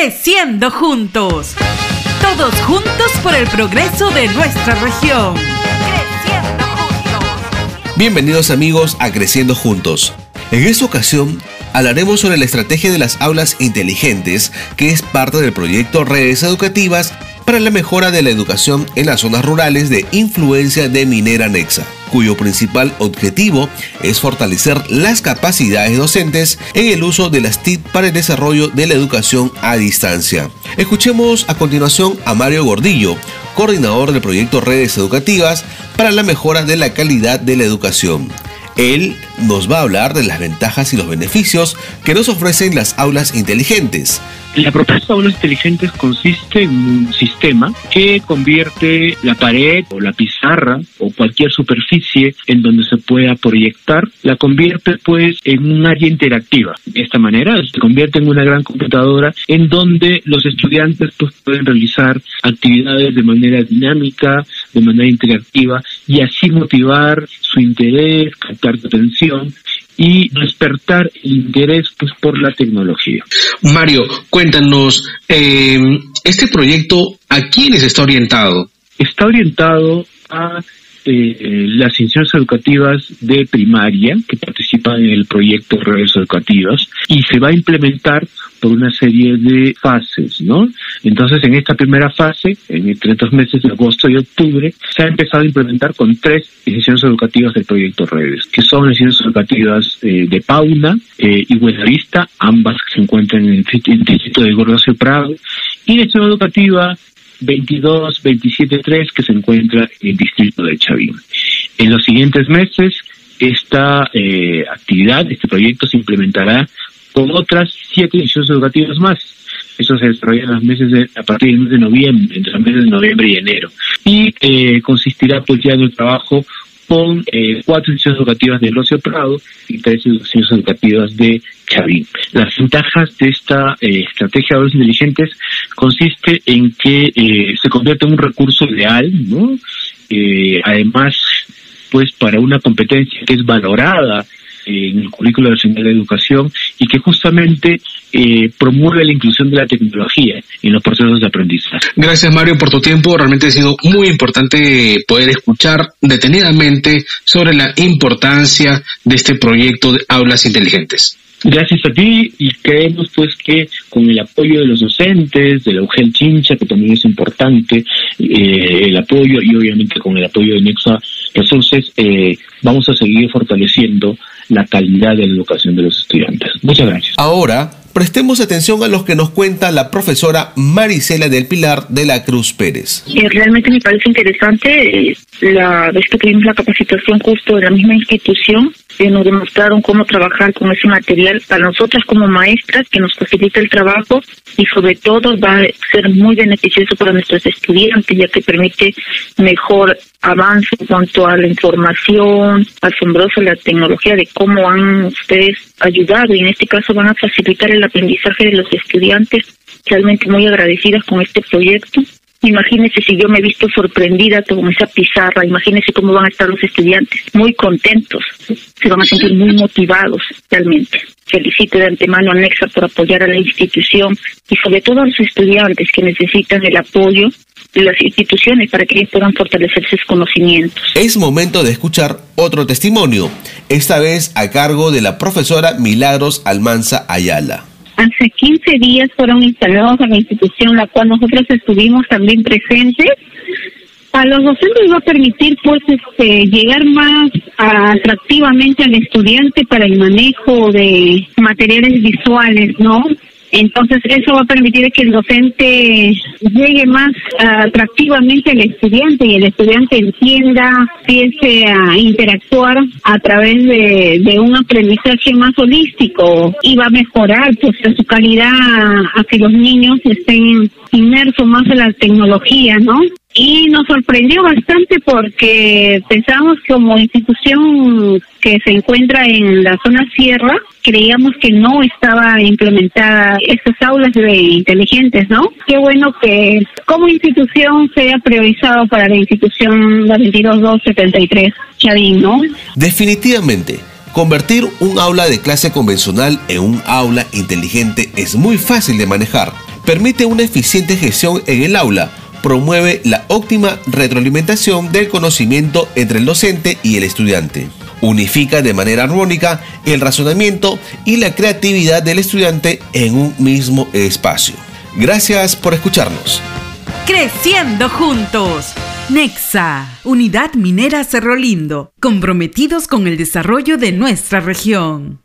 Creciendo juntos. Todos juntos por el progreso de nuestra región. Creciendo juntos. Bienvenidos amigos a Creciendo juntos. En esta ocasión hablaremos sobre la estrategia de las aulas inteligentes, que es parte del proyecto Redes Educativas para la mejora de la educación en las zonas rurales de influencia de Minera Nexa, cuyo principal objetivo es fortalecer las capacidades docentes en el uso de las TIC para el desarrollo de la educación a distancia. Escuchemos a continuación a Mario Gordillo, coordinador del proyecto Redes Educativas para la mejora de la calidad de la educación. Él nos va a hablar de las ventajas y los beneficios que nos ofrecen las aulas inteligentes. La propuesta de aulas inteligentes consiste en un sistema que convierte la pared o la pizarra o cualquier superficie en donde se pueda proyectar, la convierte pues en un área interactiva. De esta manera se convierte en una gran computadora en donde los estudiantes pues pueden realizar actividades de manera dinámica, de manera interactiva y así motivar su interés, captar su atención y despertar el interés pues, por la tecnología. Mario, cuéntanos, eh, ¿este proyecto a quiénes está orientado? Está orientado a eh, las instituciones educativas de primaria que participan en el proyecto Redes Educativas y se va a implementar por una serie de fases, ¿no? Entonces, en esta primera fase, en entre estos meses de agosto y octubre, se ha empezado a implementar con tres instituciones educativas del proyecto Redes, que son instituciones educativas eh, de Pauna eh, y Buenavista, ambas que se encuentran en el, distrito de Gordocio Prado, y institución educativa 22 3 que se encuentra en el distrito de Chavín. En los siguientes meses, esta eh, actividad, este proyecto se implementará con otras siete instituciones educativas más. Eso se desarrolla en los meses de, a partir del mes de noviembre, entre los meses de noviembre y enero. Y eh, consistirá pues ya en el trabajo con eh, cuatro instituciones educativas de Ocio Prado y tres instituciones educativas de Chavín. Las ventajas de esta eh, estrategia de aulas inteligentes consiste en que eh, se convierte en un recurso ideal, ¿no? además, pues para una competencia que es valorada en el currículo nacional de educación y que justamente eh, promueve la inclusión de la tecnología en los procesos de aprendizaje. Gracias Mario por tu tiempo, realmente ha sido muy importante poder escuchar detenidamente sobre la importancia de este proyecto de aulas inteligentes. Gracias a ti y creemos pues que con el apoyo de los docentes, de la UGEL Chincha, que también es importante, eh, el apoyo y obviamente con el apoyo de Nexa Resources, eh, vamos a seguir fortaleciendo la calidad de la educación de los estudiantes. Muchas gracias. Ahora, prestemos atención a lo que nos cuenta la profesora Marisela del Pilar de la Cruz Pérez. Eh, realmente me parece interesante eh, la vez que tuvimos la capacitación justo de la misma institución, que nos demostraron cómo trabajar con ese material para nosotras como maestras, que nos facilita el trabajo y sobre todo va a ser muy beneficioso para nuestros estudiantes, ya que permite mejor avance en cuanto a la información, asombrosa la tecnología de cómo han ustedes ayudado y en este caso van a facilitar el aprendizaje de los estudiantes, realmente muy agradecidas con este proyecto. Imagínese si yo me he visto sorprendida con esa pizarra, imagínese cómo van a estar los estudiantes, muy contentos, se van a sentir muy motivados realmente. Felicito de antemano a Nexa por apoyar a la institución y sobre todo a los estudiantes que necesitan el apoyo de las instituciones para que ellos puedan fortalecer sus conocimientos. Es momento de escuchar otro testimonio, esta vez a cargo de la profesora Milagros Almanza Ayala. Hace 15 días fueron instalados a la institución, la cual nosotros estuvimos también presentes. A los docentes va a permitir pues este, llegar más atractivamente al estudiante para el manejo de materiales visuales, ¿no? Entonces eso va a permitir que el docente llegue más atractivamente al estudiante y el estudiante entienda, empiece a interactuar a través de, un aprendizaje más holístico y va a mejorar pues su calidad a que los niños estén inmersos más en la tecnología, ¿no? Y nos sorprendió bastante porque pensamos como institución que se encuentra en la zona sierra, creíamos que no estaba implementada estas aulas de inteligentes, ¿no? Qué bueno que como institución sea priorizado para la institución la 22273 Chavín, ¿no? Definitivamente. Convertir un aula de clase convencional en un aula inteligente es muy fácil de manejar permite una eficiente gestión en el aula, promueve la óptima retroalimentación del conocimiento entre el docente y el estudiante. Unifica de manera armónica el razonamiento y la creatividad del estudiante en un mismo espacio. Gracias por escucharnos. Creciendo juntos. Nexa, Unidad Minera Cerro Lindo, comprometidos con el desarrollo de nuestra región.